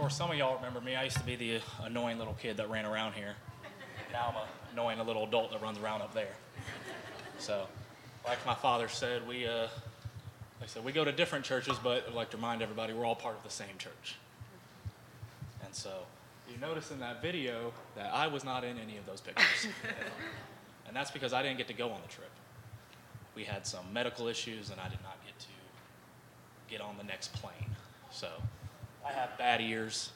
sure some of y'all remember me. I used to be the annoying little kid that ran around here. Now I'm an annoying little adult that runs around up there. So, like my father said, we, uh, like I said, we go to different churches, but I'd like to remind everybody we're all part of the same church. And so, you notice in that video that I was not in any of those pictures. and that's because I didn't get to go on the trip. We had some medical issues, and I did not get to get on the next plane. So, I have bad ears.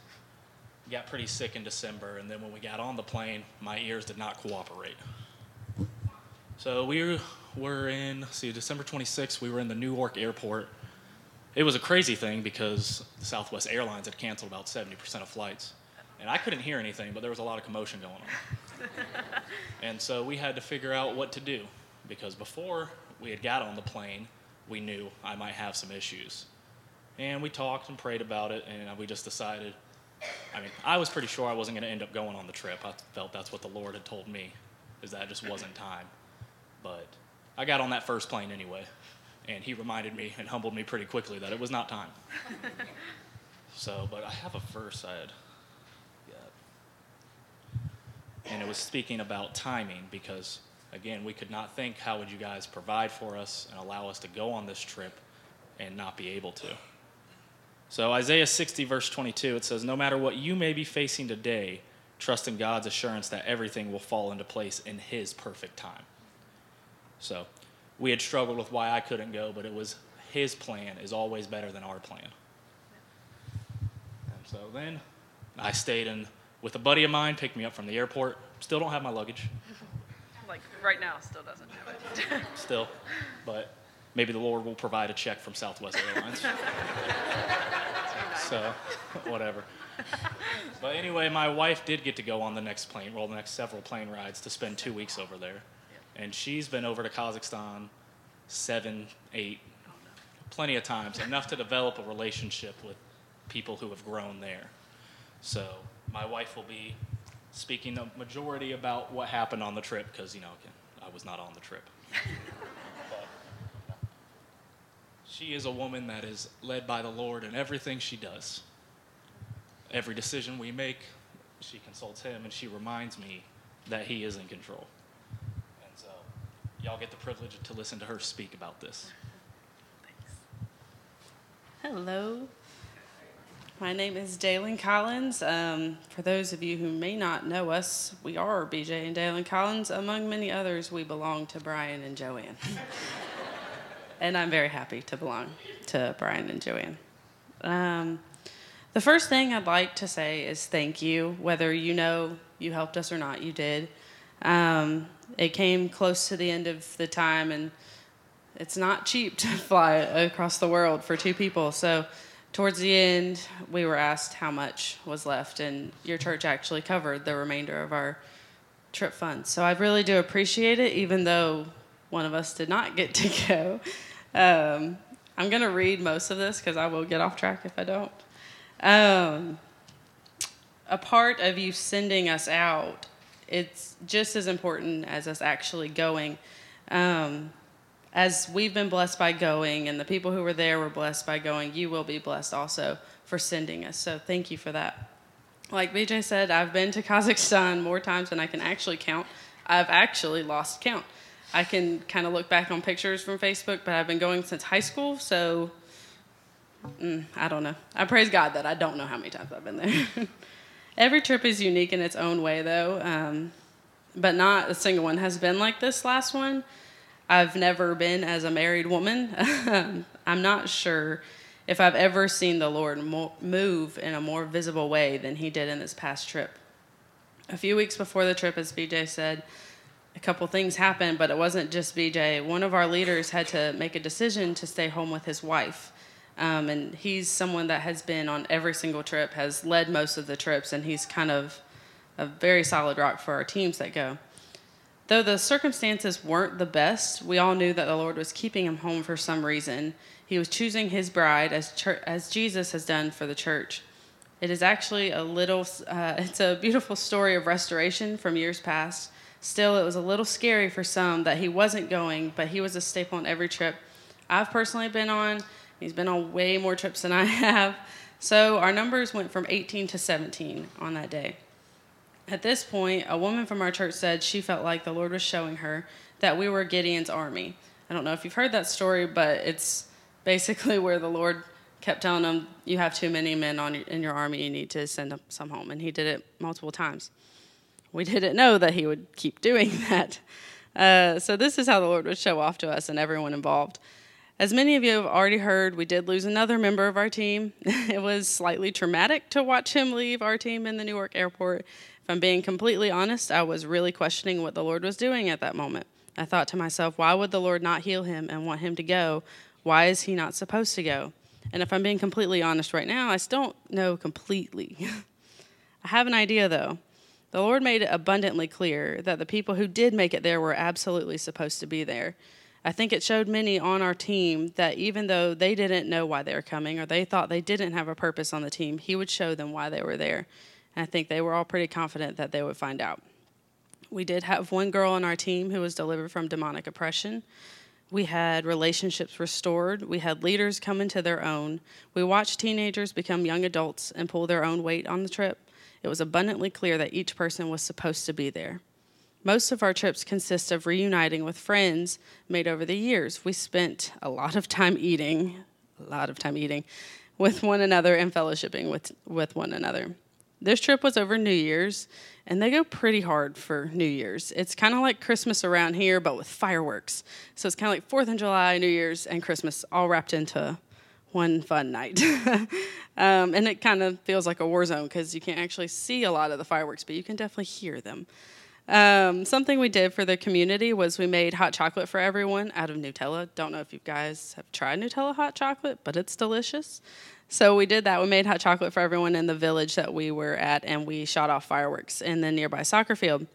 Got pretty sick in December, and then when we got on the plane, my ears did not cooperate. So we were in, see, December 26th, we were in the Newark airport. It was a crazy thing because Southwest Airlines had canceled about 70% of flights. And I couldn't hear anything, but there was a lot of commotion going on. and so we had to figure out what to do because before we had got on the plane, we knew I might have some issues. And we talked and prayed about it, and we just decided. I mean, I was pretty sure I wasn't going to end up going on the trip. I felt that's what the Lord had told me, is that it just wasn't time. But I got on that first plane anyway, and he reminded me and humbled me pretty quickly that it was not time. so, but I have a verse I had. And it was speaking about timing because, again, we could not think how would you guys provide for us and allow us to go on this trip and not be able to. So, Isaiah 60, verse 22, it says, No matter what you may be facing today, trust in God's assurance that everything will fall into place in His perfect time. So, we had struggled with why I couldn't go, but it was His plan is always better than our plan. And so then I stayed in with a buddy of mine, picked me up from the airport. Still don't have my luggage. Like right now, still doesn't have it. Still, but maybe the Lord will provide a check from Southwest Airlines. so, whatever. But anyway, my wife did get to go on the next plane, well, the next several plane rides to spend two weeks over there. And she's been over to Kazakhstan seven, eight, plenty of times, enough to develop a relationship with people who have grown there. So, my wife will be speaking the majority about what happened on the trip because, you know, I was not on the trip. She is a woman that is led by the Lord in everything she does. Every decision we make, she consults him and she reminds me that he is in control. And so, y'all get the privilege to listen to her speak about this. Thanks. Hello. My name is Dalen Collins. Um, for those of you who may not know us, we are BJ and Dalen Collins. Among many others, we belong to Brian and Joanne. and I'm very happy to belong to Brian and Joanne. Um, the first thing I'd like to say is thank you. Whether you know you helped us or not, you did. Um, it came close to the end of the time, and it's not cheap to fly across the world for two people. So, towards the end, we were asked how much was left, and your church actually covered the remainder of our trip funds. So, I really do appreciate it, even though one of us did not get to go. Um, I'm going to read most of this because I will get off track if I don't. Um, a part of you sending us out, it's just as important as us actually going. Um, as we've been blessed by going, and the people who were there were blessed by going, you will be blessed also for sending us. So thank you for that. Like BJ said, I've been to Kazakhstan more times than I can actually count. I've actually lost count. I can kind of look back on pictures from Facebook, but I've been going since high school, so mm, I don't know. I praise God that I don't know how many times I've been there. Every trip is unique in its own way, though, um, but not a single one has been like this last one. I've never been as a married woman. I'm not sure if I've ever seen the Lord move in a more visible way than He did in this past trip. A few weeks before the trip, as BJ said, a couple things happened, but it wasn't just BJ. One of our leaders had to make a decision to stay home with his wife. Um, and he's someone that has been on every single trip, has led most of the trips, and he's kind of a very solid rock for our teams that go. Though the circumstances weren't the best, we all knew that the Lord was keeping him home for some reason. He was choosing his bride as, as Jesus has done for the church. It is actually a little, uh, it's a beautiful story of restoration from years past Still, it was a little scary for some that he wasn't going, but he was a staple on every trip I've personally been on. He's been on way more trips than I have. So our numbers went from 18 to 17 on that day. At this point, a woman from our church said she felt like the Lord was showing her that we were Gideon's army. I don't know if you've heard that story, but it's basically where the Lord kept telling them, "You have too many men on in your army. You need to send some home." And He did it multiple times. We didn't know that He would keep doing that. Uh, so this is how the Lord would show off to us and everyone involved. As many of you have already heard, we did lose another member of our team. it was slightly traumatic to watch him leave our team in the Newark airport. If I'm being completely honest, I was really questioning what the Lord was doing at that moment. I thought to myself, why would the Lord not heal him and want him to go? Why is he not supposed to go? And if I'm being completely honest right now, I still don't know completely. I have an idea though. The Lord made it abundantly clear that the people who did make it there were absolutely supposed to be there. I think it showed many on our team that even though they didn't know why they were coming or they thought they didn't have a purpose on the team, he would show them why they were there. And I think they were all pretty confident that they would find out. We did have one girl on our team who was delivered from demonic oppression. We had relationships restored. We had leaders come into their own. We watched teenagers become young adults and pull their own weight on the trip. It was abundantly clear that each person was supposed to be there. Most of our trips consist of reuniting with friends made over the years. We spent a lot of time eating, a lot of time eating with one another and fellowshipping with, with one another. This trip was over New Year's, and they go pretty hard for New Year's. It's kind of like Christmas around here, but with fireworks. So it's kind of like Fourth of July, New Year's, and Christmas all wrapped into one fun night. um, and it kind of feels like a war zone because you can't actually see a lot of the fireworks, but you can definitely hear them. Um, something we did for the community was we made hot chocolate for everyone out of Nutella. Don't know if you guys have tried Nutella hot chocolate, but it's delicious. So we did that. We made hot chocolate for everyone in the village that we were at, and we shot off fireworks in the nearby soccer field.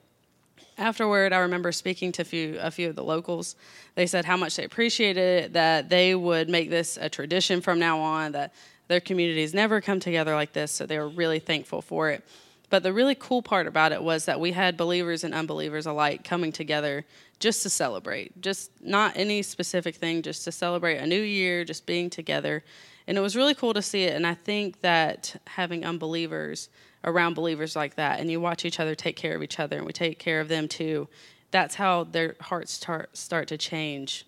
Afterward, I remember speaking to a few, a few of the locals. They said how much they appreciated it, that they would make this a tradition from now on, that their communities never come together like this, so they were really thankful for it. But the really cool part about it was that we had believers and unbelievers alike coming together just to celebrate, just not any specific thing, just to celebrate a new year, just being together. And it was really cool to see it. And I think that having unbelievers around believers like that, and you watch each other take care of each other, and we take care of them too, that's how their hearts start, start to change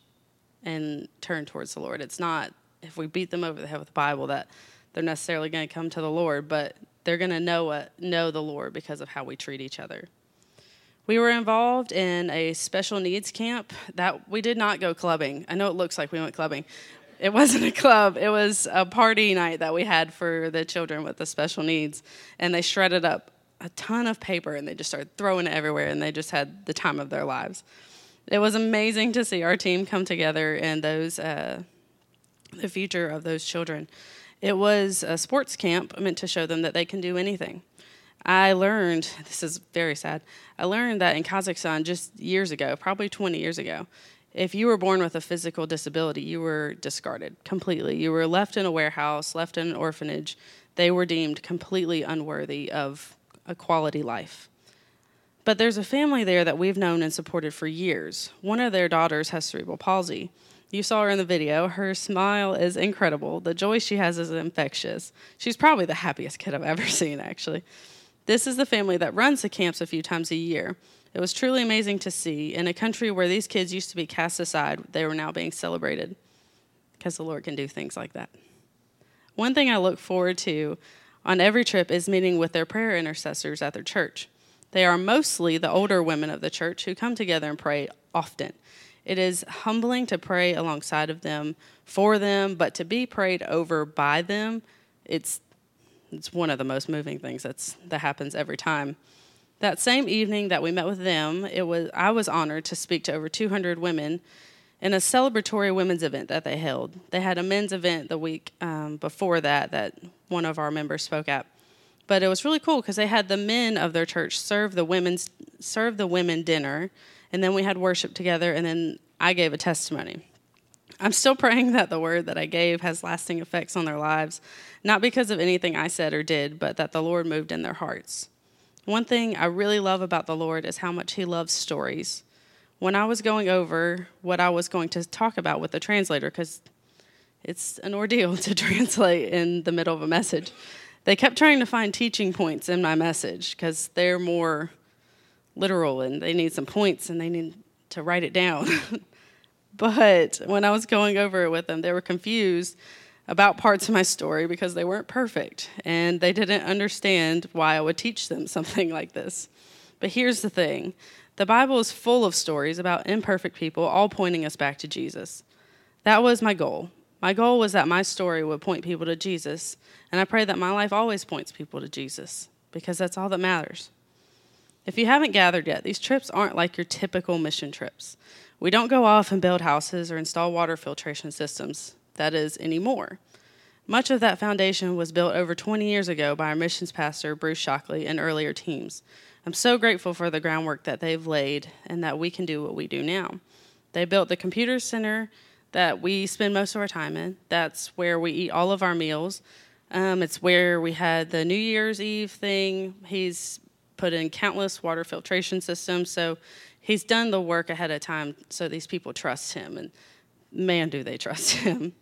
and turn towards the Lord. It's not if we beat them over the head with the Bible that they're necessarily going to come to the Lord, but they're going to know uh, know the Lord because of how we treat each other. We were involved in a special needs camp that we did not go clubbing. I know it looks like we went clubbing. It wasn't a club. It was a party night that we had for the children with the special needs, and they shredded up a ton of paper and they just started throwing it everywhere, and they just had the time of their lives. It was amazing to see our team come together and those uh, the future of those children. It was a sports camp meant to show them that they can do anything. I learned, this is very sad, I learned that in Kazakhstan just years ago, probably 20 years ago, if you were born with a physical disability, you were discarded completely. You were left in a warehouse, left in an orphanage. They were deemed completely unworthy of a quality life. But there's a family there that we've known and supported for years. One of their daughters has cerebral palsy. You saw her in the video. Her smile is incredible. The joy she has is infectious. She's probably the happiest kid I've ever seen, actually. This is the family that runs the camps a few times a year. It was truly amazing to see. In a country where these kids used to be cast aside, they were now being celebrated because the Lord can do things like that. One thing I look forward to on every trip is meeting with their prayer intercessors at their church. They are mostly the older women of the church who come together and pray often. It is humbling to pray alongside of them, for them, but to be prayed over by them, it's it's one of the most moving things that's that happens every time. That same evening that we met with them, it was I was honored to speak to over 200 women in a celebratory women's event that they held. They had a men's event the week um, before that that one of our members spoke at. But it was really cool because they had the men of their church serve the women's serve the women dinner and then we had worship together, and then I gave a testimony. I'm still praying that the word that I gave has lasting effects on their lives, not because of anything I said or did, but that the Lord moved in their hearts. One thing I really love about the Lord is how much He loves stories. When I was going over what I was going to talk about with the translator, because It's an ordeal to translate in the middle of a message. They kept trying to find teaching points in my message because they're more literal and they need some points and they need to write it down. but when I was going over it with them, they were confused about parts of my story because they weren't perfect and they didn't understand why I would teach them something like this. But here's the thing the Bible is full of stories about imperfect people, all pointing us back to Jesus. That was my goal. My goal was that my story would point people to Jesus, and I pray that my life always points people to Jesus because that's all that matters. If you haven't gathered yet, these trips aren't like your typical mission trips. We don't go off and build houses or install water filtration systems that is anymore. Much of that foundation was built over 20 years ago by our missions pastor, Bruce Shockley, and earlier teams. I'm so grateful for the groundwork that they've laid and that we can do what we do now. They built the computer center that we spend most of our time in. That's where we eat all of our meals. Um, it's where we had the New Year's Eve thing. He's put in countless water filtration systems. So he's done the work ahead of time so these people trust him. And man, do they trust him.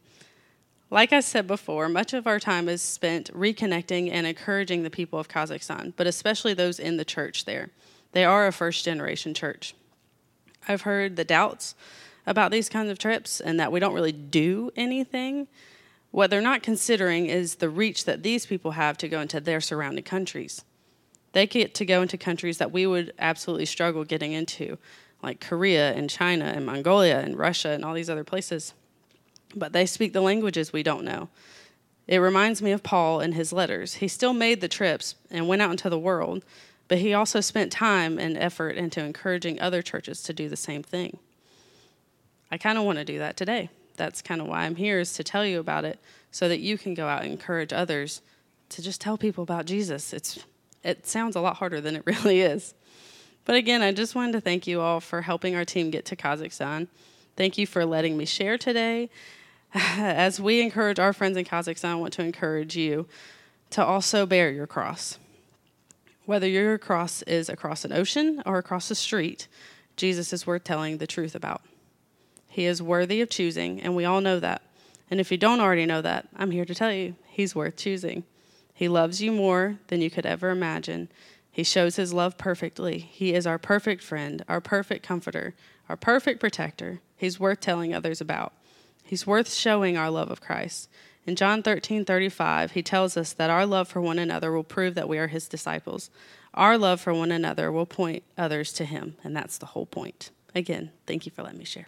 Like I said before, much of our time is spent reconnecting and encouraging the people of Kazakhstan, but especially those in the church there. They are a first generation church. I've heard the doubts about these kinds of trips and that we don't really do anything. What they're not considering is the reach that these people have to go into their surrounding countries. They get to go into countries that we would absolutely struggle getting into, like Korea and China and Mongolia and Russia and all these other places but they speak the languages we don't know. It reminds me of Paul and his letters. He still made the trips and went out into the world, but he also spent time and effort into encouraging other churches to do the same thing. I kind of want to do that today. That's kind of why I'm here is to tell you about it so that you can go out and encourage others to just tell people about Jesus. It's it sounds a lot harder than it really is. But again, I just wanted to thank you all for helping our team get to Kazakhstan. Thank you for letting me share today as we encourage our friends in Kazakhstan, I want to encourage you to also bear your cross. Whether your cross is across an ocean or across a street, Jesus is worth telling the truth about. He is worthy of choosing, and we all know that. And if you don't already know that, I'm here to tell you he's worth choosing. He loves you more than you could ever imagine. He shows his love perfectly. He is our perfect friend, our perfect comforter, our perfect protector. He's worth telling others about. He's worth showing our love of Christ. In John 13 35, he tells us that our love for one another will prove that we are his disciples. Our love for one another will point others to him, and that's the whole point. Again, thank you for letting me share.